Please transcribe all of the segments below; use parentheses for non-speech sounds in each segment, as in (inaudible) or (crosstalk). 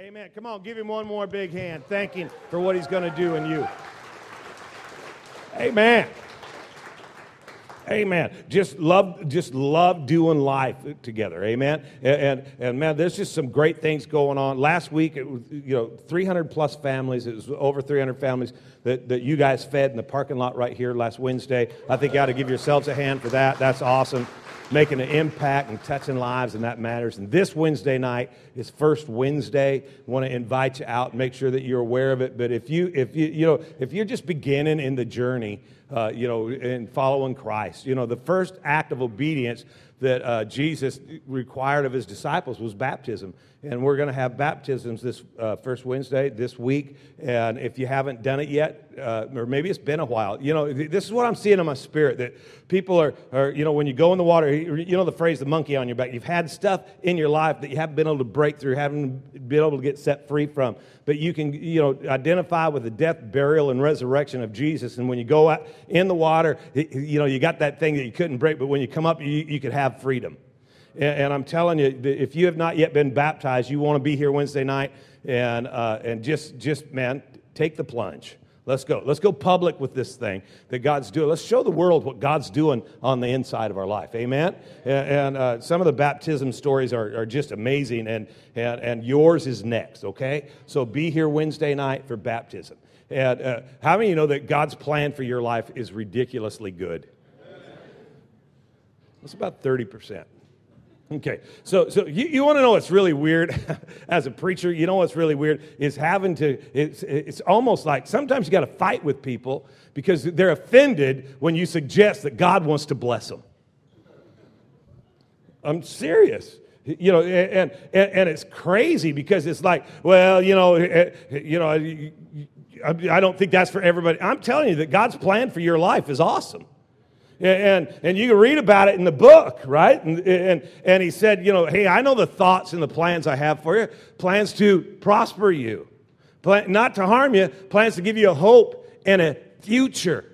Amen. Come on, give him one more big hand. Thank him for what he's going to do in you. Amen. Amen. Just love, just love doing life together. Amen. And, and, and man, there's just some great things going on. Last week, it was you know 300 plus families. It was over 300 families that, that you guys fed in the parking lot right here last Wednesday. I think you ought to give yourselves a hand for that. That's awesome making an impact and touching lives, and that matters. And this Wednesday night is First Wednesday. I want to invite you out and make sure that you're aware of it. But if you, if you, you know, if you're just beginning in the journey, uh, you know, in following Christ, you know, the first act of obedience that uh, Jesus required of his disciples was baptism. And we're going to have baptisms this uh, first Wednesday this week. And if you haven't done it yet, uh, or maybe it's been a while, you know, this is what I'm seeing in my spirit that people are, are, you know, when you go in the water, you know the phrase, the monkey on your back. You've had stuff in your life that you haven't been able to break through, haven't been able to get set free from. But you can, you know, identify with the death, burial, and resurrection of Jesus. And when you go out in the water, you know, you got that thing that you couldn't break, but when you come up, you, you could have freedom. And, I'm telling you, if you have not yet been baptized, you want to be here Wednesday night and, uh, and just, just, man, take the plunge. Let's go. Let's go public with this thing that God's doing. Let's show the world what God's doing on the inside of our life. Amen? And, uh, some of the baptism stories are, are just amazing, and, and, and yours is next, okay? So be here Wednesday night for baptism. And uh, how many of you know that God's plan for your life is ridiculously good? It's about 30%. Okay, so, so you, you want to know what's really weird (laughs) as a preacher? You know what's really weird is having to, it's, it's almost like sometimes you got to fight with people because they're offended when you suggest that God wants to bless them. I'm serious. You know, and, and, and it's crazy because it's like, well, you know, eh, eh, you know, I don't think that's for everybody. I'm telling you that God's plan for your life is awesome. And, and you can read about it in the book, right? And, and, and he said, you know, hey, I know the thoughts and the plans I have for you plans to prosper you, plan, not to harm you, plans to give you a hope and a future.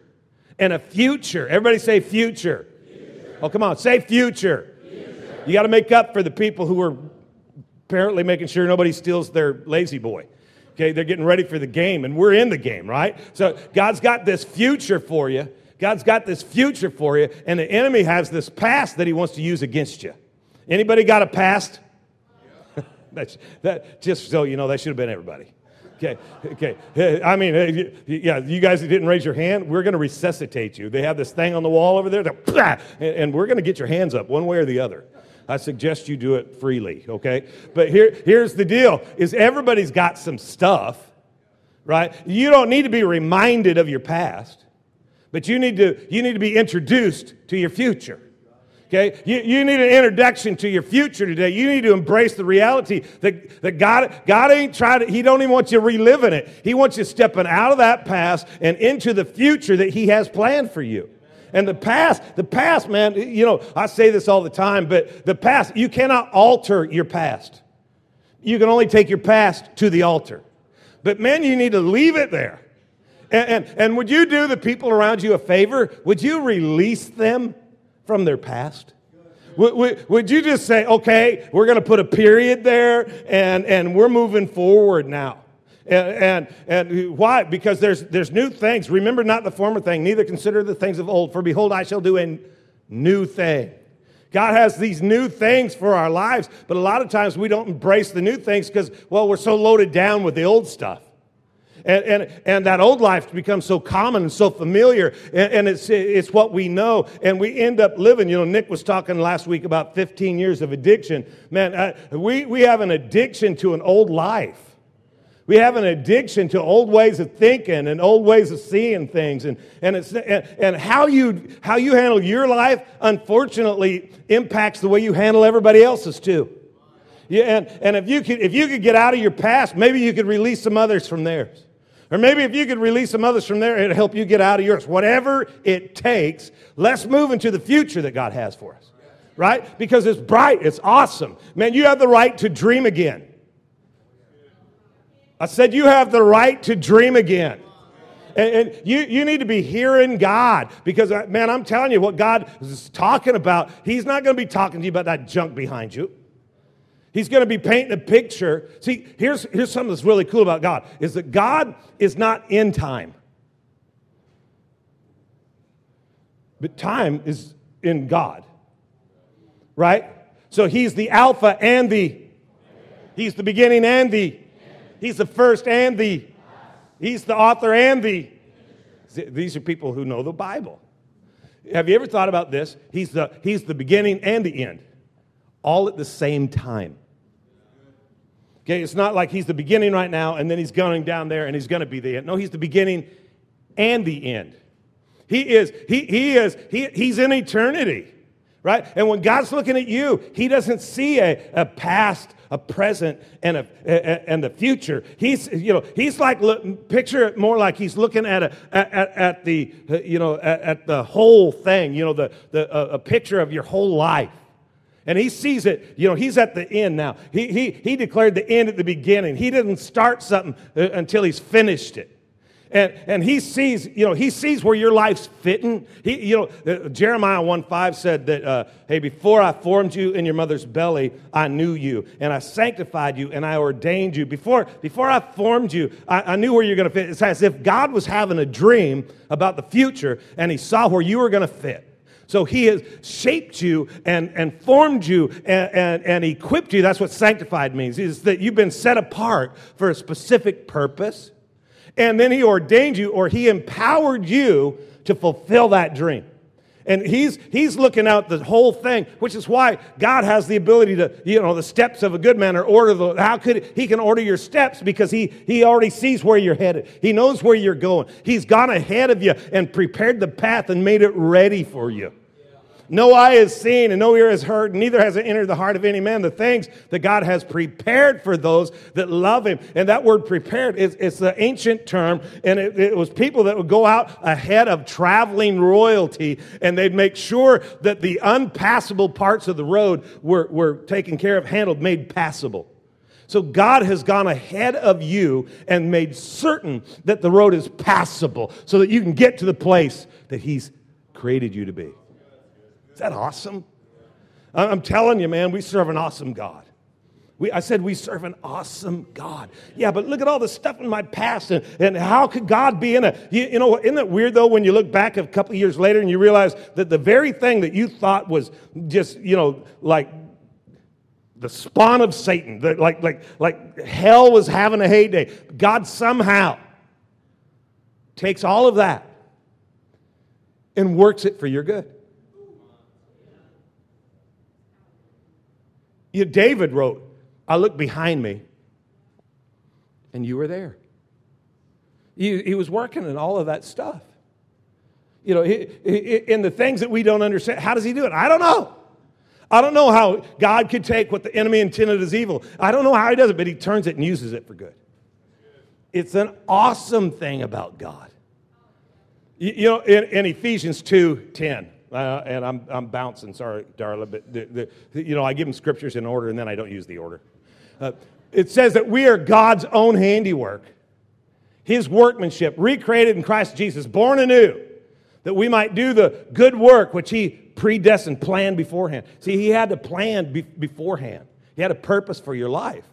And a future. Everybody say future. future. Oh, come on, say future. future. You got to make up for the people who are apparently making sure nobody steals their La-Z-Boy. Okay, they're getting ready for the game, and we're in the game, right? So God's got this future for you God's got this future for you, and the enemy has this past that he wants to use against you. Anybody got a past? (laughs) That's, that, just so you know, that should have been everybody. Okay, okay. I mean, uh, yeah, you guys that didn't raise your hand, we're going to resuscitate you. They have this thing on the wall over there, (laughs) and we're going to get your hands up one way or the other. I suggest you do it freely, okay? But here, here's the deal is everybody's got some stuff, right? You don't need to be reminded of your past. But you need to, you need to be introduced to your future. Okay? You, you need an introduction to your future today. You need to embrace the reality that, that God, God ain't trying to, He don't even want you reliving it. He wants you stepping out of that past and into the future that He has planned for you. And the past, the past, man, you know, I say this all the time, but the past, you cannot alter your past. You can only take your past to the altar. But man, you need to leave it there. And, and, and would you do the people around you a favor? Would you release them from their past? Would, would, would you just say, okay, we're going to put a period there and, and we're moving forward now? And, and, and, why? Because there's, there's new things. Remember not the former thing, neither consider the things of old. For behold, I shall do a new thing. God has these new things for our lives, but a lot of times we don't embrace the new things because, well, we're so loaded down with the old stuff. And, and, and that old life becomes so common and so familiar, and, and it's, it's what we know. And we end up living. You know, Nick was talking last week about 15 years of addiction. Man, we, we have an addiction to an old life. We have an addiction to old ways of thinking and old ways of seeing things. And, and, it's, and, and how, you, how you handle your life, unfortunately, impacts the way you handle everybody else's too. Yeah, and, and if, you could, if you could get out of your past, maybe you could release some others from theirs. Or maybe if you could release some others from there, it'll help you get out of yours. Whatever it takes, let's move into the future that God has for us. Right? Because it's bright, it's awesome. Man, you have the right to dream again. I said you have the right to dream again. And, and, you, you need to be hearing God because, uh, man, I'm telling you what God is talking about. He's not going to be talking to you about that junk behind you. He's going to be painting a picture. See, here's, here's something that's really cool about God is that God is not in time. But time is in God. Right? So he's the alpha and the He's the beginning and the He's the first and the He's the author and the These are people who know the Bible. Have you ever thought about this? He's the, he's the beginning and the end, all at the same time. Okay, it's not like he's the beginning right now and then he's going down there and he's going to be the end. No, he's the beginning and the end. He is, he, he is, he, he's in eternity, right? And when God's looking at you, he doesn't see a, a past, a present, and a, a, and the future. He's, you know, he's like, look, picture it more like he's looking at, a, at, at the, you know, at, at, the whole thing, you know, the, the, a, a picture of your whole life. And he sees it, you know, he's at the end now. He, he, he declared the end at the beginning. He didn't start something uh, until he's finished it. And, and he sees, you know, he sees where your life's fitting. He, you know, uh, Jeremiah 1 5 said that, uh, hey, before I formed you in your mother's belly, I knew you, and I sanctified you, and I ordained you. Before, before I formed you, I, I knew where you're going to fit. It's as if God was having a dream about the future, and he saw where you were going to fit. So he has shaped you and, and formed you and, and, and equipped you. That's what sanctified means, is that you've been set apart for a specific purpose. And then he ordained you or he empowered you to fulfill that dream. And he's, he's looking out the whole thing, which is why God has the ability to, you know, the steps of a good man or order the, how could, he can order your steps because he, he already sees where you're headed. He knows where you're going. He's gone ahead of you and prepared the path and made it ready for you. No eye has seen and no ear has heard, neither has it entered the heart of any man the things that God has prepared for those that love him. And that word prepared is it's the ancient term, and it, it was people that would go out ahead of traveling royalty, and they'd make sure that the unpassable parts of the road were, were taken care of, handled, made passable. So God has gone ahead of you and made certain that the road is passable so that you can get to the place that He's created you to be. Is that awesome? I'm telling you, man, we serve an awesome God. We, I said we serve an awesome God. Yeah, but look at all the stuff in my past and, and how could God be in a, you, you know, isn't it weird though when you look back a couple years later and you realize that the very thing that you thought was just, you know, like the spawn of Satan, that like, like, like hell was having a heyday, God somehow takes all of that and works it for your good. You, David wrote, I looked behind me and you were there. He, he was working in all of that stuff. You know, he, he, in the things that we don't understand, how does he do it? I don't know. I don't know how God could take what the enemy intended as evil. I don't know how he does it, but he turns it and uses it for good. It's an awesome thing about God. You, you know, in, in Ephesians 2 10, uh, and I'm, I'm bouncing, sorry, Darla, but the, the, you know, I give them scriptures in order and then I don't use the order. Uh, it says that we are God's own handiwork, his workmanship, recreated in Christ Jesus, born anew, that we might do the good work which he predestined, planned beforehand. See, he had to plan be- beforehand, he had a purpose for your life.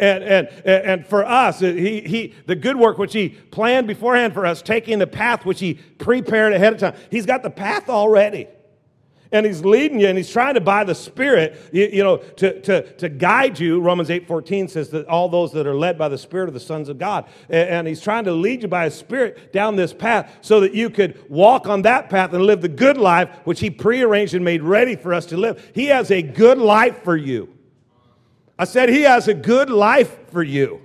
And, and, and for us, he, he, the good work which he planned beforehand for us, taking the path which he prepared ahead of time. He's got the path already. And he's leading you and he's trying to, by the Spirit, you, you, know, to, to, to guide you. Romans 8 14 says that all those that are led by the Spirit are the sons of God. And, and he's trying to lead you by his Spirit down this path so that you could walk on that path and live the good life which he prearranged and made ready for us to live. He has a good life for you. I said, He has a good life for you.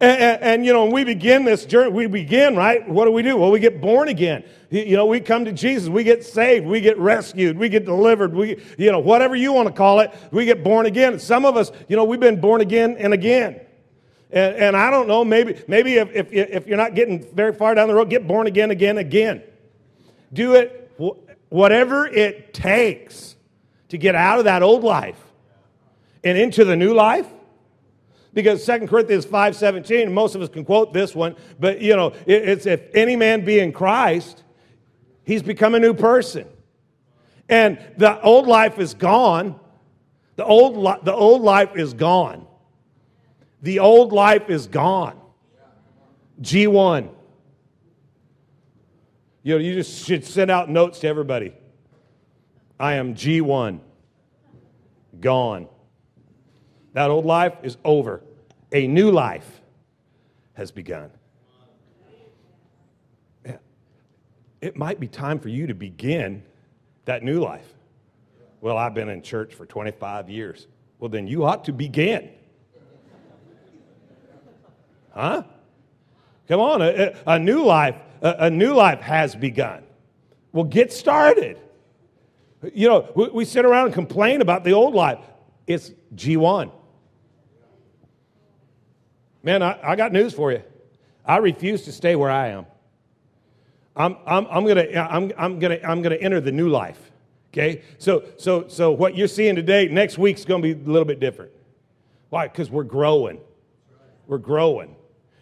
And, and, and, you know, when we begin this journey, we begin, right? What do we do? Well, we get born again. You know, we come to Jesus, we get saved, we get rescued, we get delivered, we, you know, whatever you want to call it, we get born again. Some of us, you know, we've been born again and again. And, and I don't know, maybe, maybe if, if, if you're not getting very far down the road, get born again, again, again. Do it whatever it takes to get out of that old life and into the new life? Because 2 Corinthians 5.17, most of us can quote this one, but you know, it's if any man be in Christ, he's become a new person. And the old life is gone. The old, li- the old life is gone. The old life is gone. G1. You know, you just should send out notes to everybody. I am G1. Gone. That old life is over. A new life has begun. It might be time for you to begin that new life. Well, I've been in church for 25 years. Well, then you ought to begin. Huh? Come on, a, a new life, a, a, new life has begun. Well, get started. You know, we, we sit around and complain about the old life. It's G1. Man, I, I got news for you. I refuse to stay where I am. I'm, I'm, I'm gonna, I'm, I'm gonna, I'm gonna enter the new life. Okay? So, so, so what you're seeing today, next week's gonna be a little bit different. Why? Because we're growing. We're growing.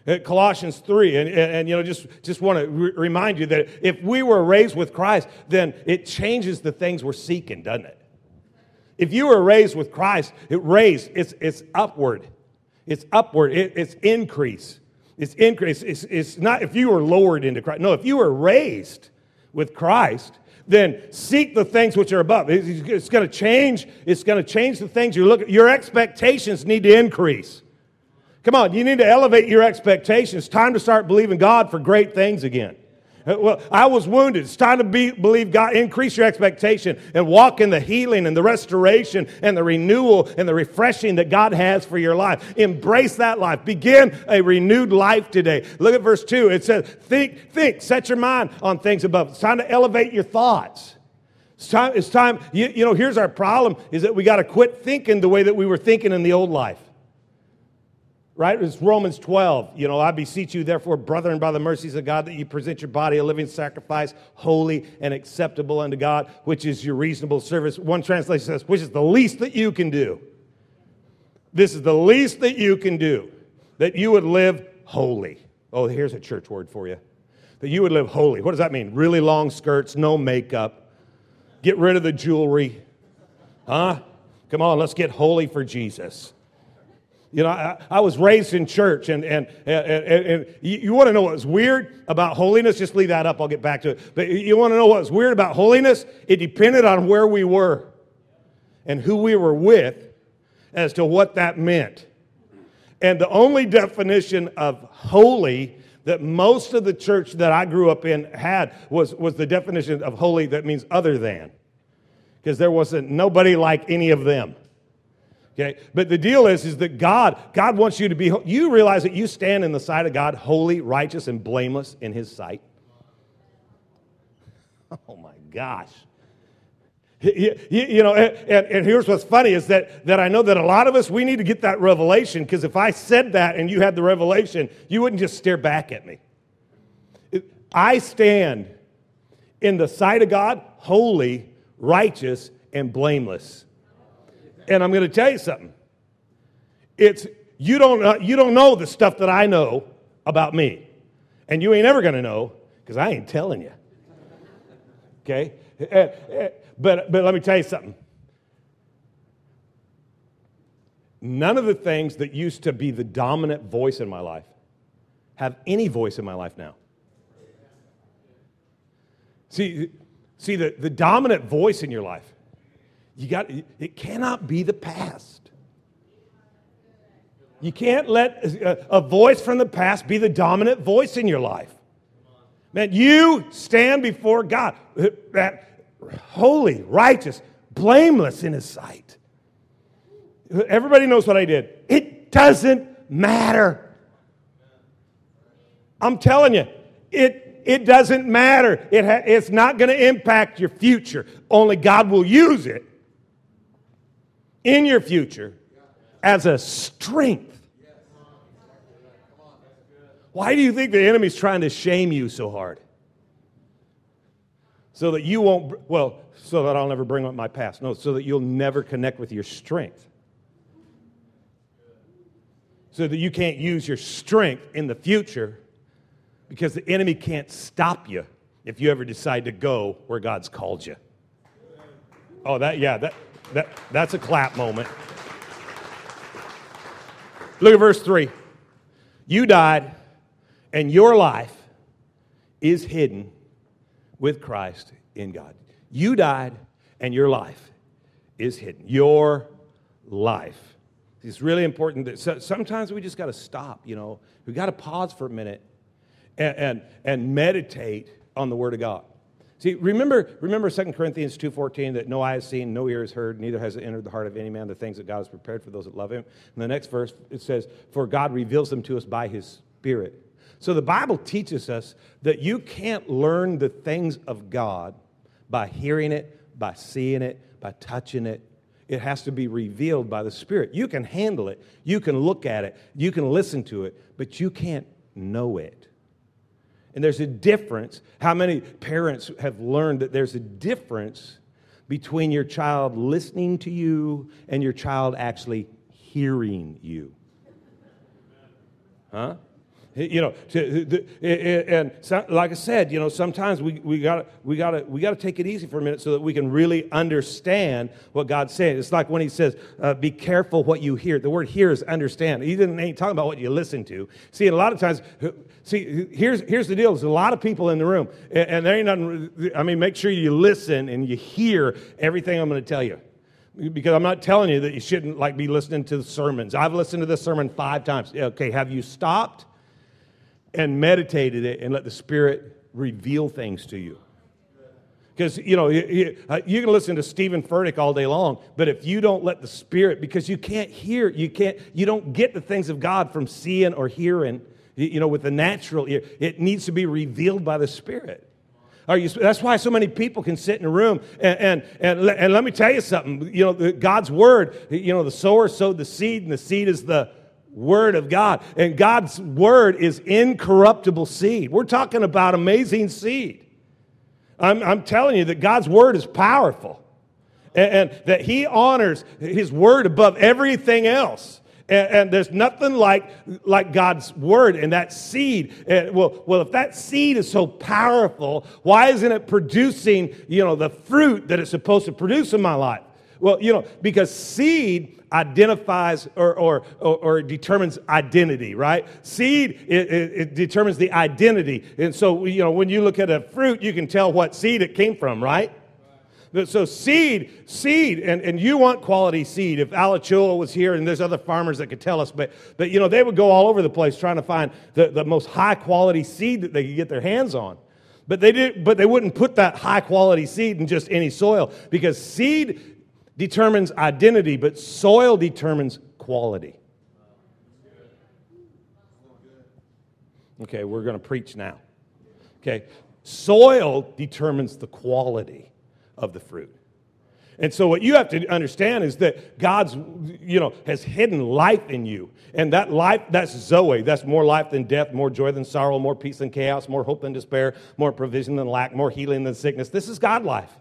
Uh, Colossians 3, and, and, and, you know, just, just want to re- remind you that if we were raised with Christ, then it changes the things we're seeking, doesn't it? If you were raised with Christ, it raised, it's, it's upward. It's upward, it, it's increase. It's increase. It's, it's not if you were lowered into Christ. No, if you were raised with Christ, then seek the things which are above. It's, going to change. It's going to change the things you look at. Your expectations need to increase. Come on, you need to elevate your expectations. Time to start believing God for great things again. Uh, well, I was wounded. It's time to be, believe God. Increase your expectation and walk in the healing and the restoration and the renewal and the refreshing that God has for your life. Embrace that life. Begin a renewed life today. Look at verse 2. It says, Think, think, set your mind on things above. It's time to elevate your thoughts. It's time, it's time you, you know, here's our problem is that we got to quit thinking the way that we were thinking in the old life right? It's Romans 12. You know, I beseech you, therefore, brethren, by the mercies of God, that you present your body a living sacrifice, holy and acceptable unto God, which is your reasonable service. One translation says, which is the least that you can do. This is the least that you can do, that you would live holy. Oh, here's a church word for you. That you would live holy. What does that mean? Really long skirts, no makeup. Get rid of the jewelry. Huh? Come on, let's get holy for Jesus. You know, I, I, was raised in church, and, and, and, and you, you want to know what's weird about holiness? Just leave that up, I'll get back to it. But you want to know what's weird about holiness? It depended on where we were and who we were with as to what that meant. And the only definition of holy that most of the church that I grew up in had was, was the definition of holy that means other than. Because there wasn't nobody like any of them. Okay? But the deal is, is that God, God wants you to be, you realize that you stand in the sight of God holy, righteous, and blameless in his sight. (laughs) Oh my gosh. You, you, know, and, and, here's what's funny is that, that I know that a lot of us, we need to get that revelation because if I said that and you had the revelation, you wouldn't just stare back at me. I stand in the sight of God holy, righteous, and blameless. And I'm going to tell you something. It's you don't uh, you don't know the stuff that I know about me, and you ain't ever going to know because I ain't telling you. Okay, eh, eh, but but let me tell you something. None of the things that used to be the dominant voice in my life have any voice in my life now. See, see the, the dominant voice in your life you got it cannot be the past. You can't let a, a voice from the past be the dominant voice in your life. Man, you stand before God, that holy, righteous, blameless in his sight. Everybody knows what I did. It doesn't matter. I'm telling you, it, it doesn't matter. It ha- it's not going to impact your future. Only God will use it in your future as a strength. Why do you think the enemy's trying to shame you so hard? So that you won't, well, so that I'll never bring up my past. No, so that you'll never connect with your strength. So that you can't use your strength in the future because the enemy can't stop you if you ever decide to go where God's called you. Oh, that, yeah, that, that, that's a clap moment. Look at verse 3. You died, and your life is hidden with Christ in God. You died, and your life is hidden. Your life. It's really important that sometimes we just got to stop, you know. We got to pause for a minute and, and, and meditate on the Word of God. See, remember, remember 2 Corinthians 2.14 that no eye has seen, no ear has heard, neither has it entered the heart of any man the things that God has prepared for those that love him. In the next verse, it says, For God reveals them to us by his Spirit. So the Bible teaches us that you can't learn the things of God by hearing it, by seeing it, by touching it. It has to be revealed by the Spirit. You can handle it, you can look at it, you can listen to it, but you can't know it. And there's a difference. How many parents have learned that there's a difference between your child listening to you and your child actually hearing you? Huh? You know, and like I said, you know, sometimes we, we gotta we gotta, we gotta take it easy for a minute so that we can really understand what God's saying. It's like when He says, uh, "Be careful what you hear." The word "hear" is understand. He didn't ain't talking about what you listen to. See, a lot of times, see, here's here's the deal: there's a lot of people in the room, and, and there ain't nothing. I mean, make sure you listen and you hear everything I'm going to tell you because I'm not telling you that you shouldn't like be listening to the sermons. I've listened to this sermon five times. Okay, have you stopped and meditated it and let the Spirit reveal things to you. Because, you know, you, uh, you, can listen to Steven Furtick all day long, but if you don't let the Spirit, because you can't hear, you can't, you don't get the things of God from seeing or hearing, you know, with the natural ear. It needs to be revealed by the Spirit. You, that's why so many people can sit in a room and, and, and, and let me tell you something. You know, God's word, you know, the sower sowed the seed, and the seed is the Word of God. And God's Word is incorruptible seed. We're talking about amazing seed. I'm, I'm telling you that God's Word is powerful and, and that He honors His Word above everything else. And, and, there's nothing like, like God's word and that seed. And well, well, if that seed is so powerful, why isn't it producing, you know, the fruit that it's supposed to produce in my life? Well, you know, because seed identifies or, or, or, or determines identity, right? Seed, it, it, it, determines the identity. And so, you know, when you look at a fruit, you can tell what seed it came from, right? So seed, seed, and, and you want quality seed. If Alachua was here, and there's other farmers that could tell us, but, but you know, they would go all over the place trying to find the, the most high quality seed that they could get their hands on. But they, did, but they wouldn't put that high quality seed in just any soil because seed determines identity, but soil determines quality. Okay, we're going to preach now. Okay, soil determines the quality of the fruit. And so what you have to understand is that God's, you know, has hidden life in you. And that life, that's Zoe. That's more life than death, more joy than sorrow, more peace than chaos, more hope than despair, more provision than lack, more healing than sickness. This is God life.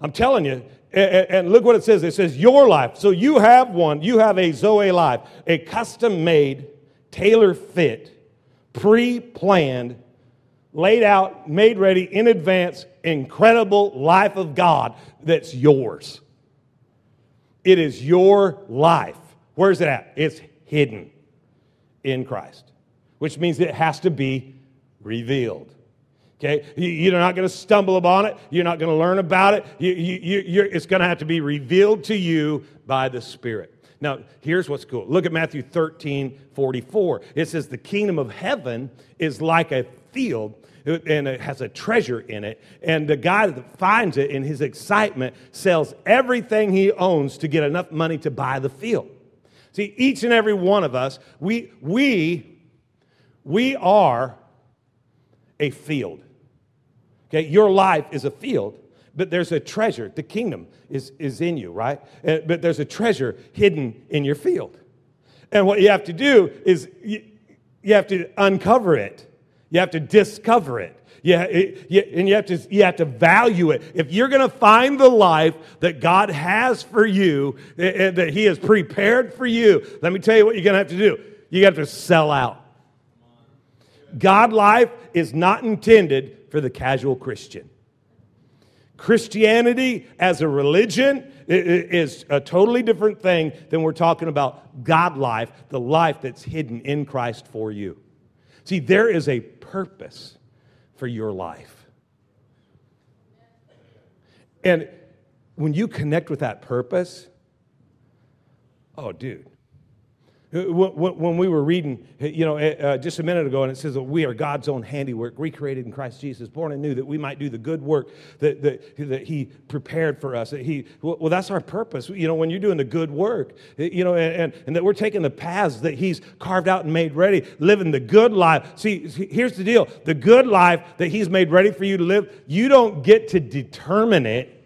I'm telling you. And, look what it says. It says your life. So you have one. You have a Zoe life, a custom made, tailor fit, pre planned, laid out, made ready in advance, incredible life of God that's yours. It is your life. Where's it at? It's hidden in Christ, which means it has to be revealed. Okay, you're not going to stumble upon it. You're not going to learn about it. You, you, it's going to have to be revealed to you by the Spirit. Now, here's what's cool. Look at Matthew 13, 44. It says, The kingdom of heaven is like a field and it has a treasure in it. And the guy that finds it in his excitement sells everything he owns to get enough money to buy the field. See, each and every one of us, we, we, we are a field. Okay, your life is a field, but there's a treasure. The kingdom is, is in you, right? Uh, but there's a treasure hidden in your field. And what you have to do is you, you have to uncover it, you have to discover it. Yeah, and you have to you have to value it. If you're going to find the life that God has for you, that He has prepared for you, let me tell you what you're going to have to do. You have to sell out. God life is not intended for the casual Christian. Christianity as a religion is a totally different thing than we're talking about God life, the life that's hidden in Christ for you. See, there is a purpose for your life. And when you connect with that purpose, oh, dude, Uh, when we were reading, uh, you know, uh, uh, just a minute ago, and it says that we are God's own handiwork, recreated in Christ Jesus, born anew, that we might do the good work that, that, that He prepared for us. That he, well, that's our purpose. You know, when you're doing the good work, you know, and, and, and that we're taking the paths that He's carved out and made ready, living the good life. See, here's the deal the good life that He's made ready for you to live, you don't get to determine it,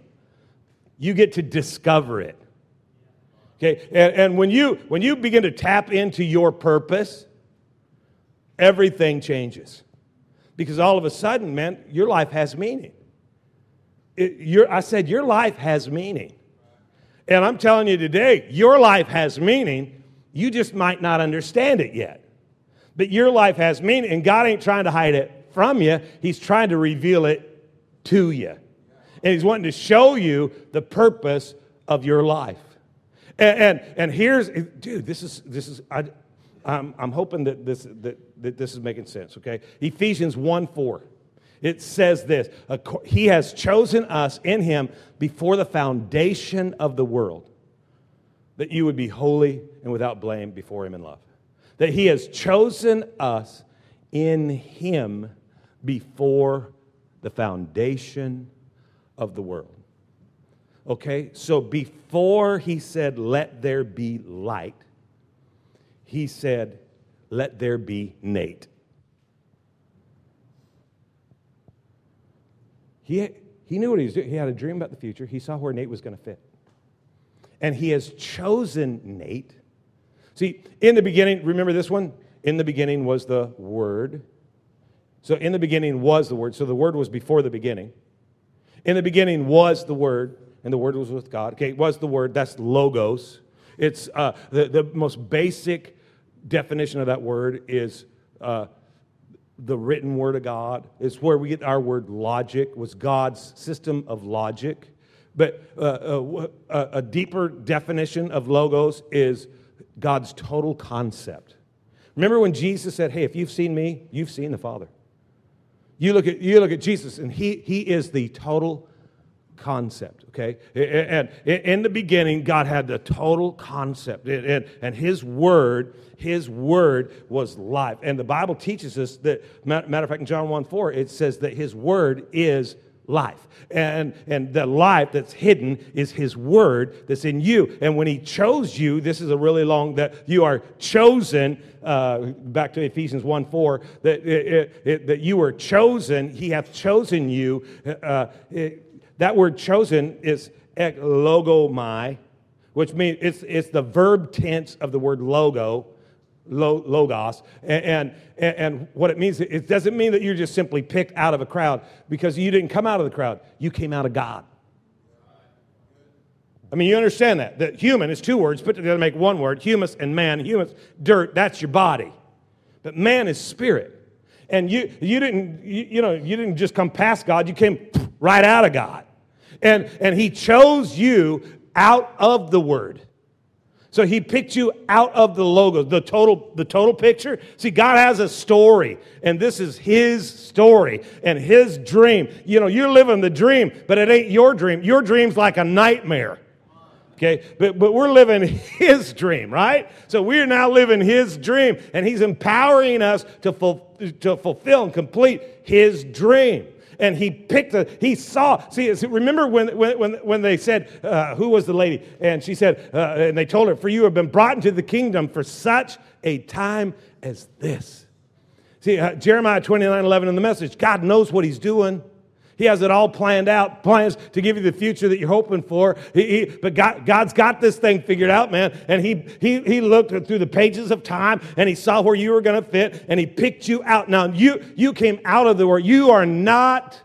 you get to discover it. Okay, and, and when, you, when you begin to tap into your purpose, everything changes. Because all of a sudden, man, your life has meaning. It, I said, your life has meaning. And I'm telling you today, your life has meaning. You just might not understand it yet. But your life has meaning, and God ain't trying to hide it from you, He's trying to reveal it to you. And He's wanting to show you the purpose of your life. And, and, and here's, dude, this is, this is I, I'm, I'm hoping that this, that, that this is making sense, okay? Ephesians 1 4. It says this He has chosen us in Him before the foundation of the world, that you would be holy and without blame before Him in love. That He has chosen us in Him before the foundation of the world. Okay, so before he said, Let there be light, he said, Let there be Nate. He, he knew what he was doing. He had a dream about the future. He saw where Nate was going to fit. And he has chosen Nate. See, in the beginning, remember this one? In the beginning was the Word. So, in the beginning was the Word. So, the Word was before the beginning. In the beginning was the Word and the Word was with God. Okay, was the Word, that's logos. It's uh, the, the most basic definition of that word is uh, the written Word of God. It's where we get our word logic, was God's system of logic. But uh, uh a, a deeper definition of logos is God's total concept. Remember when Jesus said, Hey, if you've seen me, you've seen the Father. You look at, you look at Jesus, and he, he is the total concept, okay? And in the beginning, God had the total concept. And, and His Word, His Word was life. And the Bible teaches us that, matter of fact, in John 1 4, it says that His Word is life. And, and the life that's hidden is His Word that's in you. And when He chose you, this is a really long, that you are chosen, uh, back to Ephesians 1 4, that, it, it, that you were chosen, He hath chosen you. Uh, it, that word chosen is eklogomai, which means it's, it's the verb tense of the word logo, logos. And, and, and what it means, it doesn't mean that you're just simply picked out of a crowd because you didn't come out of the crowd, you came out of God. I mean, you understand that. That human is two words put together to make one word humus and man. Humus, dirt, that's your body. But man is spirit. And you, you, didn't, you, you know, you didn't just come past God, you came right out of God. And, and he chose you out of the word. So he picked you out of the logo, the total, the total picture. See, God has a story, and this is his story and his dream. You know, you're living the dream, but it ain't your dream. Your dream's like a nightmare. Okay, but, but we're living (laughs) his dream, right? So we're now living his dream, and he's empowering us to, ful- to fulfill and complete his dream and he picked a, he saw, see, remember when, when, when they said, uh, who was the lady? And she said, uh, and they told her, for you have been brought into the kingdom for such a time as this. See, uh, Jeremiah 29 11 in the message, God knows what he's doing. He has it all planned out, plans to give you the future that you're hoping for. He, he, but God, God's got this thing figured out, man. And he, he, he looked through the pages of time and he saw where you were going to fit and he picked you out. Now, you, you came out of the world. You are not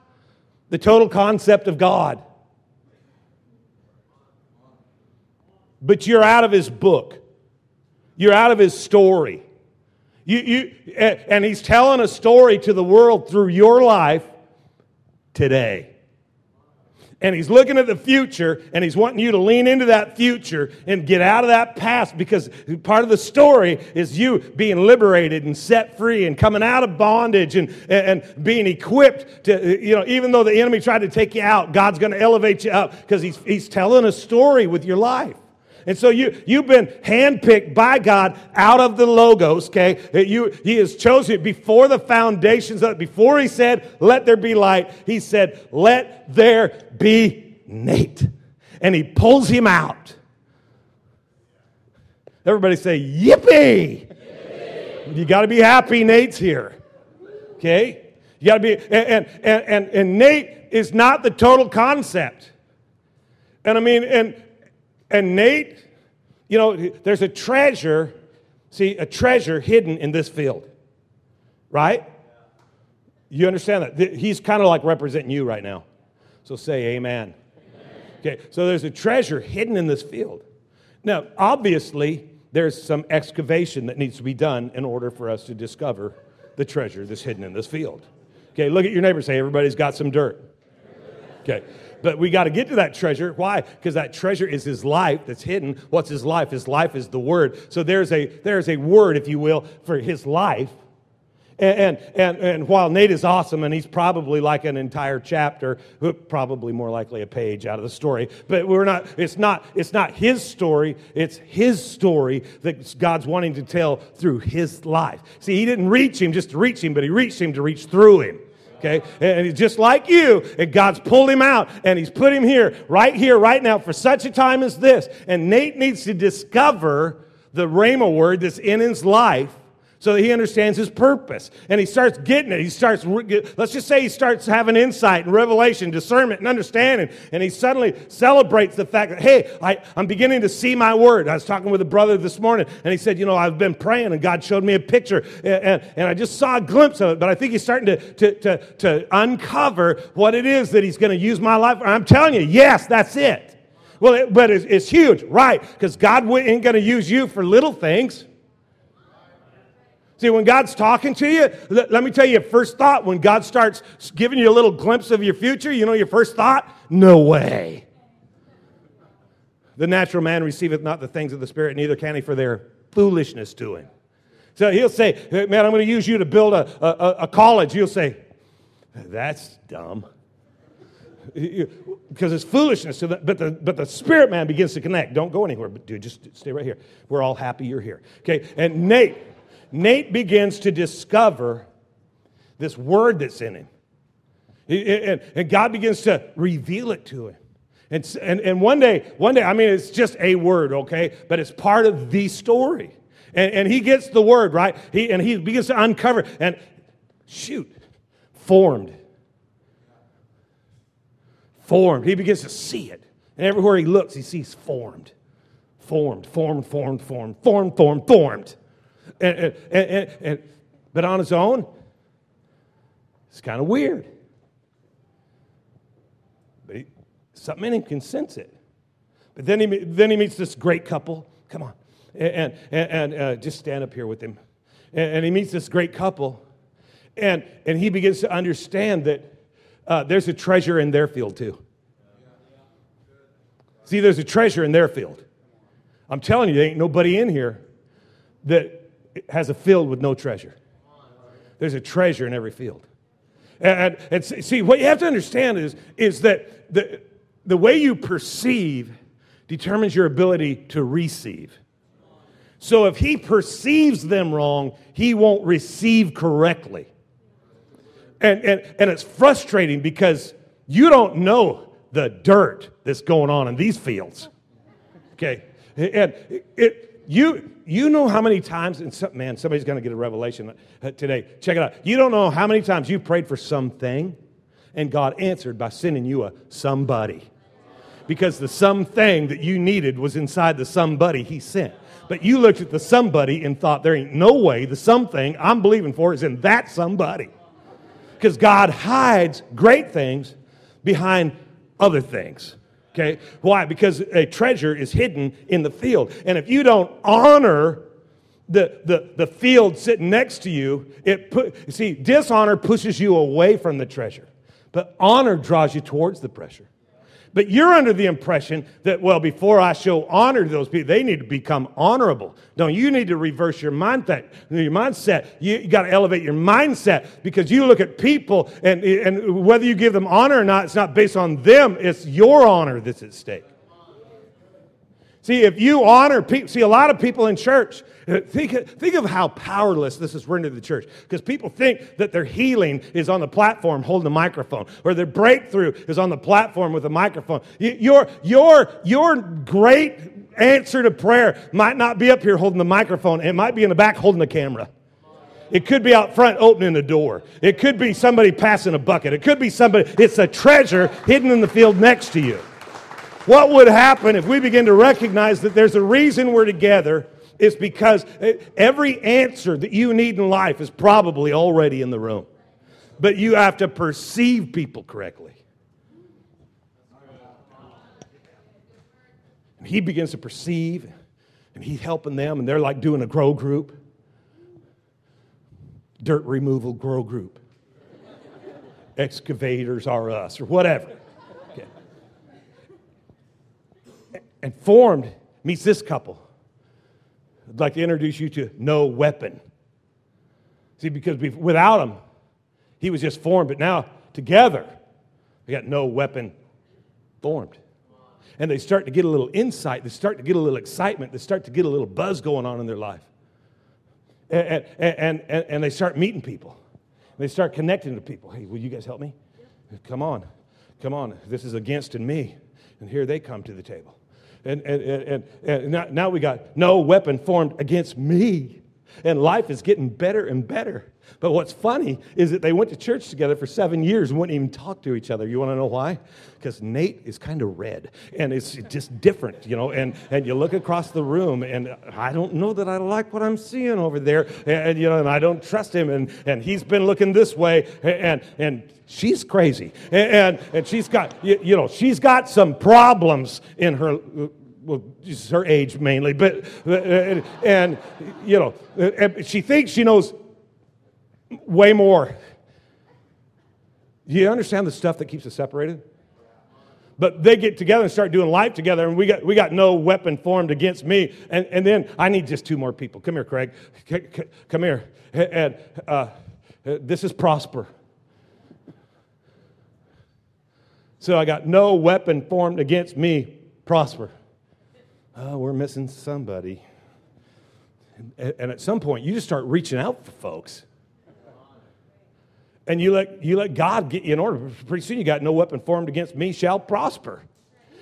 the total concept of God. But you're out of his book. You're out of his story. You, you, and he's telling a story to the world through your life today. and he's looking at the future and he's wanting you to lean into that future and get out of that past because part of the story is you being liberated and set free and coming out of bondage and, and being equipped to, you know, even though the enemy tried to take you out, God's going to elevate you up because he's, he's telling a story with your life. And so you, you've been handpicked by God out of the logos, okay? That You, he has chosen before the foundations, of, it. before he said, let there be light, he said, let there be Nate. And he pulls him out. Everybody say, yippee! yippee. You got to be happy Nate's here. Okay? You got to be, and, and, and, and Nate is not the total concept. And I mean, and and Nate, you know, there's a treasure, see, a treasure hidden in this field, right? You understand that? He's kind of like representing you right now. So say amen. Okay, so there's a treasure hidden in this field. Now, obviously, there's some excavation that needs to be done in order for us to discover the treasure that's hidden in this field. Okay, look at your neighbor say, everybody's got some dirt. Okay. But we got to get to that treasure. Why? Because that treasure is his life that's hidden. What's his life? His life is the word. So there's a there's a word, if you will, for his life. And, and, and, while Nate is awesome, and he's probably like an entire chapter, probably more likely a page out of the story, but we're not, it's not, it's not his story, it's his story that God's wanting to tell through his life. See, he didn't reach him just to reach him, but he reached him to reach through him okay? And he's just like you, and God's pulled him out, and he's put him here, right here, right now, for such a time as this. And Nate needs to discover the Rhema word that's in his life so that he understands his purpose. And he starts getting it. He starts, let's just say he starts having insight and revelation, discernment and understanding. And he suddenly celebrates the fact that, hey, I, am beginning to see my word. I was talking with a brother this morning, and he said, you know, I've been praying, and God showed me a picture, and, and, and I just saw a glimpse of it, but I think he's starting to, to, to, to uncover what it is that he's going to use my life. I'm telling you, yes, that's it. Well, it, but it's, it's huge, right? Because God ain't going to use you for little things. See, when God's talking to you, let, let, me tell you, first thought, when God starts giving you a little glimpse of your future, you know your first thought? No way. The natural man receiveth not the things of the Spirit, neither can he for their foolishness to him. So he'll say, Man, I'm going to use you to build a, a, a college. You'll say, That's dumb. (laughs) Because it's foolishness. So that, but, the, but the spirit man begins to connect. Don't go anywhere, but dude, just stay right here. We're all happy you're here. Okay, and Nate, Nate begins to discover this word that's in him. And God begins to reveal it to him. And, and, one day, one day, I mean, it's just a word, okay? But it's part of the story. And, and he gets the word, right? He, and he begins to uncover, and shoot, formed. Formed. He begins to see it. And everywhere he looks, he sees formed. Formed, formed, formed, formed, formed, formed, formed. And, and, and, and, but on his own, it's kind of weird. But he, something in him can sense it. But then he, then he meets this great couple. Come on. And, and, and uh, just stand up here with him. And, and, he meets this great couple. And, and he begins to understand that uh, there's a treasure in their field too. See, there's a treasure in their field. I'm telling you, there ain't nobody in here that has a field with no treasure. There's a treasure in every field. And, and, see, what you have to understand is, is that the, the way you perceive determines your ability to receive. So if he perceives them wrong, he won't receive correctly. And, and, and it's frustrating because you don't know the dirt that's going on in these fields. Okay? And it, you, you know how many times, and some, man, somebody's going to get a revelation uh, today. Check it out. You don't know how many times you prayed for something and God answered by sending you a somebody. Because the something that you needed was inside the somebody he sent. But you looked at the somebody and thought, there ain't no way the something I'm believing for is in that somebody. Because God hides great things behind other things. Okay? Why? Because a treasure is hidden in the field. And if you don't honor the, the, the field sitting next to you, it put, see, dishonor pushes you away from the treasure, but honor draws you towards the pressure. But you're under the impression that, well, before I show honor to those people, they need to become honorable. No, you need to reverse your mindset. Your mindset. You, you got to elevate your mindset because you look at people and, and whether you give them honor or not, it's not based on them, it's your honor that's at stake. See, if you honor people, see, a lot of people in church, uh, think, think of how powerless this has rendered the church. Because people think that their healing is on the platform holding a microphone, or their breakthrough is on the platform with a microphone. Your, your, your great answer to prayer might not be up here holding the microphone, it might be in the back holding the camera. It could be out front opening the door. It could be somebody passing a bucket. It could be somebody, it's a treasure hidden in the field next to you. What would happen if we begin to recognize that there's a reason we're together? Is because eh, every answer that you need in life is probably already in the room. But you have to perceive people correctly. And he begins to perceive, and he's helping them, and they're like doing a grow group dirt removal grow group. Excavators are us, or whatever. And formed meets this couple. I'd like to introduce you to No Weapon. See, because without him, he was just formed, but now together, they got no weapon formed. And they start to get a little insight, they start to get a little excitement, they start to get a little buzz going on in their life. And, and, and, and they start meeting people. They start connecting to people. Hey, will you guys help me? Come on, come on. This is against in me. And here they come to the table and, and, and, and now we got no weapon formed against me. And life is getting better and better. But what's funny is that they went to church together for seven years and wouldn't even talk to each other. You want to know why? Because Nate is kind of red and it's just different, you know. And, and you look across the room and I don't know that I like what I'm seeing over there. And, you know, and I don't trust him. And, and he's been looking this way. And, and she's crazy. And, and, and she's got, you, you know, she's got some problems in her well, just her age mainly, but, and, and you know, and she thinks she knows way more. You understand the stuff that keeps us separated? But they get together and start doing life together, and we got, we got no weapon formed against me. And, and then I need just two more people. Come here, Craig. C- c- come here. And uh, this is Prosper. So I got no weapon formed against me, Prosper. Oh, we're missing somebody. And, and at some point, you just start reaching out for folks and you let, you let God get you in order. Pretty soon you got no weapon formed against me shall prosper.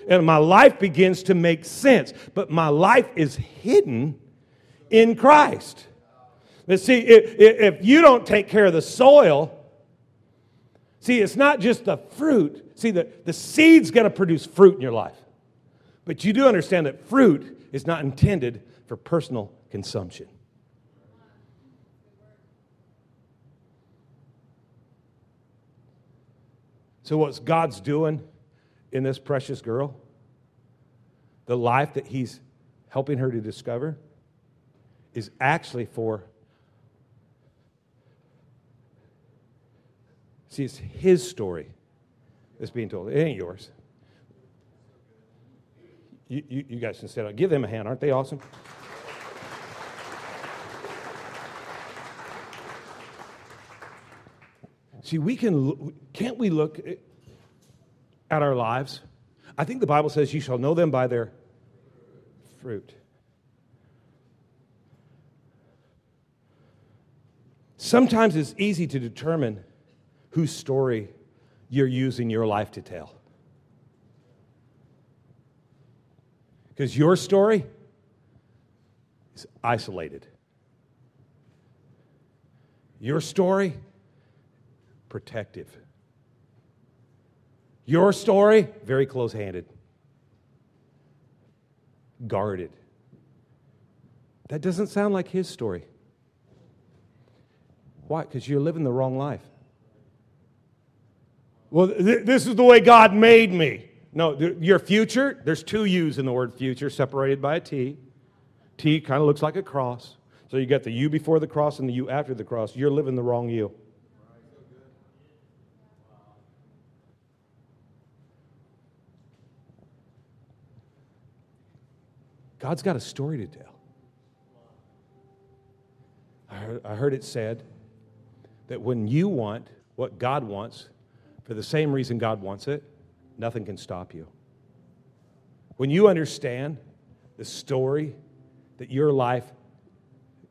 And my life begins to make sense. But my life is hidden in Christ. But see, if, if you don't take care of the soil, see, it's not just the fruit. See, the, the seed's going to produce fruit in your life. But you do understand that fruit is not intended for personal consumption. So, what's God's doing in this precious girl? The life that He's helping her to discover is actually for. See, it's His story that's being told. It ain't yours. You, you, you guys can sit up. Give them a hand. Aren't they awesome? See, we can, can't we look at our lives? I think the Bible says, You shall know them by their fruit. Sometimes it's easy to determine whose story you're using your life to tell. Because your story is isolated. Your story protective. Your story, very close handed, guarded. That doesn't sound like his story. Why? Because you're living the wrong life. Well, th- this is the way God made me. No, your future, there's two U's in the word future, separated by a T. T kind of looks like a cross. So you got the U before the cross and the U after the cross. You're living the wrong U. God's got a story to tell. I heard, it said that when you want what God wants, for the same reason God wants it, nothing can stop you. When you understand the story that your life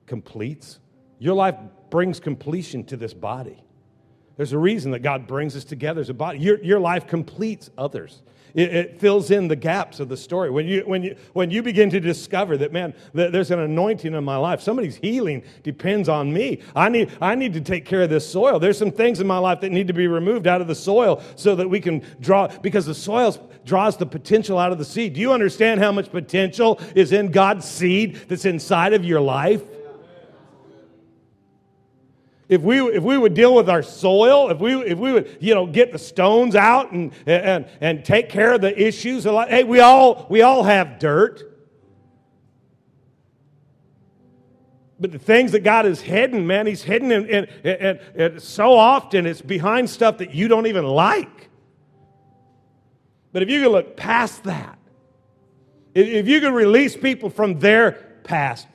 completes, your life brings completion to this body. There's a reason that God brings us together as a body. Your, your life completes others. It, it, fills in the gaps of the story. When you, when, you, when you begin to discover that, man, there's an anointing in my life, somebody's healing depends on me. I need, I need to take care of this soil. There's some things in my life that need to be removed out of the soil so that we can draw, because the soil draws the potential out of the seed. Do you understand how much potential is in God's seed that's inside of your life? If we, if we would deal with our soil, if we, if we would, you know, get the stones out and, and, and take care of the issues, hey, we all, we all have dirt. But the things that God has hidden, man, He's hidden, and, and, and, and so often it's behind stuff that you don't even like. But if you can look past that, if you can release people from their past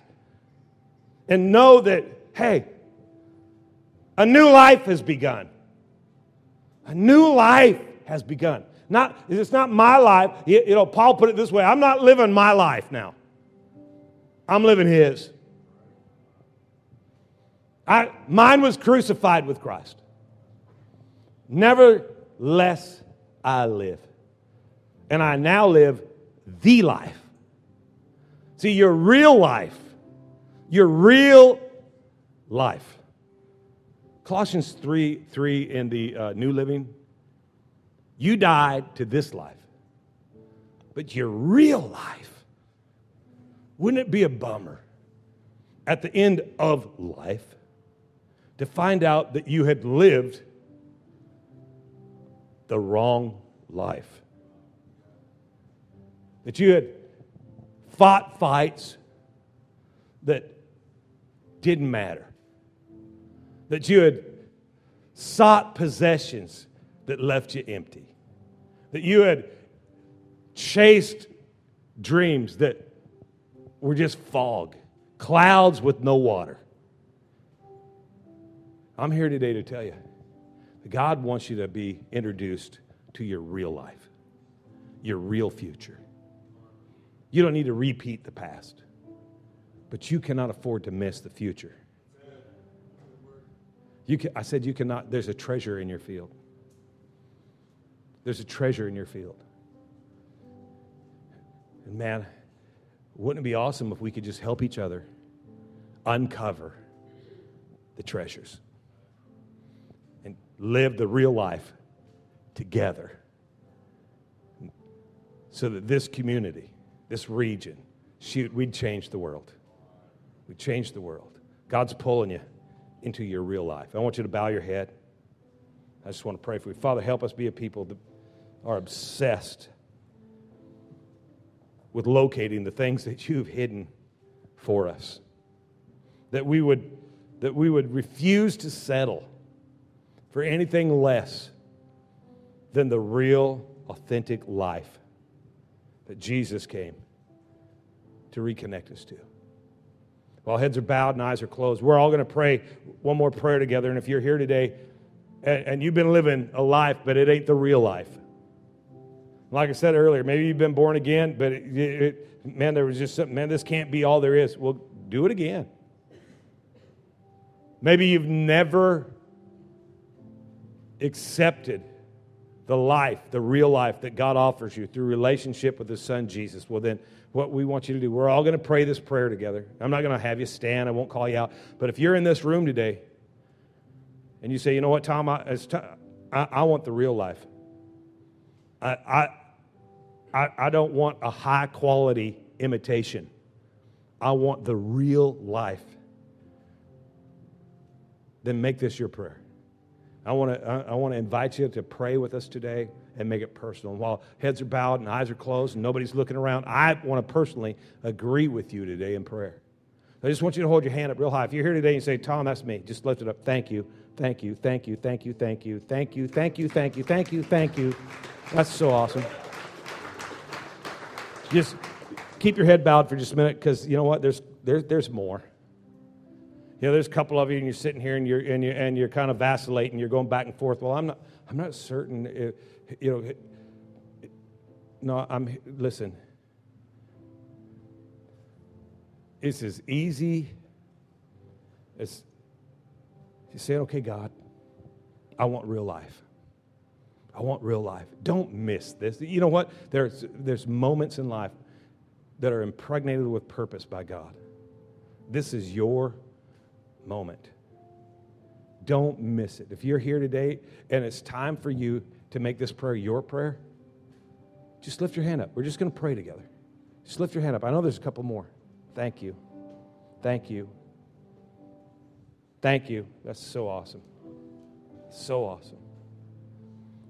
and know that, hey, a new life has begun. A new life has begun. Not, it's not my life. You, you know, Paul put it this way I'm not living my life now, I'm living his. I, mine was crucified with Christ. Nevertheless, I live. And I now live the life. See, your real life, your real life Colossians 3 3 in the uh, New Living, you died to this life. But your real life, wouldn't it be a bummer at the end of life to find out that you had lived the wrong life? That you had fought fights that didn't matter that you had sought possessions that left you empty, that you had chased dreams that were just fog, clouds with no water. I'm here today to tell you that God wants you to be introduced to your real life, your real future. You don't need to repeat the past, but you cannot afford to miss the future. You can, I said, you cannot, there's a treasure in your field. There's a treasure in your field. And man, wouldn't it be awesome if we could just help each other uncover the treasures and live the real life together so that this community, this region, shoot, we'd change the world. We'd change the world. God's pulling you into your real life. I want you to bow your head. I just want to pray for you. Father, help us be a people that are obsessed with locating the things that you've hidden for us. That we would, that we would refuse to settle for anything less than the real, authentic life that Jesus came to reconnect us to. While heads are bowed and eyes are closed, we're all going to pray one more prayer together. And if you're here today and, and you've been living a life, but it ain't the real life, like I said earlier, maybe you've been born again, but it, it, man, there was just something, man, this can't be all there is. Well, do it again. Maybe you've never accepted the life, the real life that God offers you through relationship with His Son Jesus. Well, then what we want you to do. We're all going to pray this prayer together. I'm not going to have you stand, I won't call you out. But if you're in this room today and you say, you know what, Tom, I, want the real life. I, I, I don't want a high quality imitation. I want the real life. Then make this your prayer. I want to I, I want to invite you to pray with us today and make it personal. And while heads are bowed and eyes are closed and nobody's looking around, I want to personally agree with you today in prayer. I just want you to hold your hand up real high. If you're here today and you say, Tom, that's me, just lift it up. Thank you, thank you, thank you, thank you, thank you, thank you, thank you, thank you, thank you, thank you. That's so awesome. Just keep your head bowed for just a minute because you know what? There's, there's, there's more. You know, there's a couple of you, and you're sitting here, and you're and you're, and you're kind of vacillating. You're going back and forth. Well, I'm not. I'm not certain. If, you know. No, I'm. Listen. It's as easy as you say, "Okay, God, I want real life. I want real life. Don't miss this." You know what? There's there's moments in life that are impregnated with purpose by God. This is your moment. Don't miss it. If you're here today and it's time for you to make this prayer your prayer, just lift your hand up. We're just going to pray together. Just lift your hand up. I know there's a couple more. Thank you. Thank you. Thank you. That's so awesome. So awesome.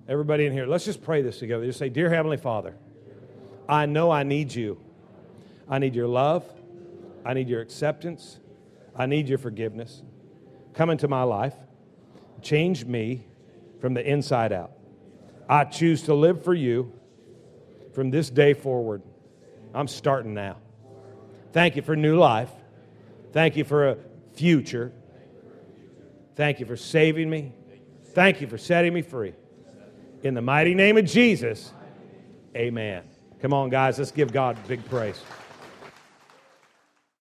Everybody in here, let's just pray this together. Just say, Dear Heavenly Father, I know I need you. I need your love. I need your acceptance. I need your forgiveness. Come into my life. Change me from the inside out. I choose to live for you from this day forward. I'm starting now. Thank you for new life. Thank you for a future. Thank you for saving me. Thank you for setting me free. In the mighty name of Jesus, amen. Come on, guys, let's give God big praise.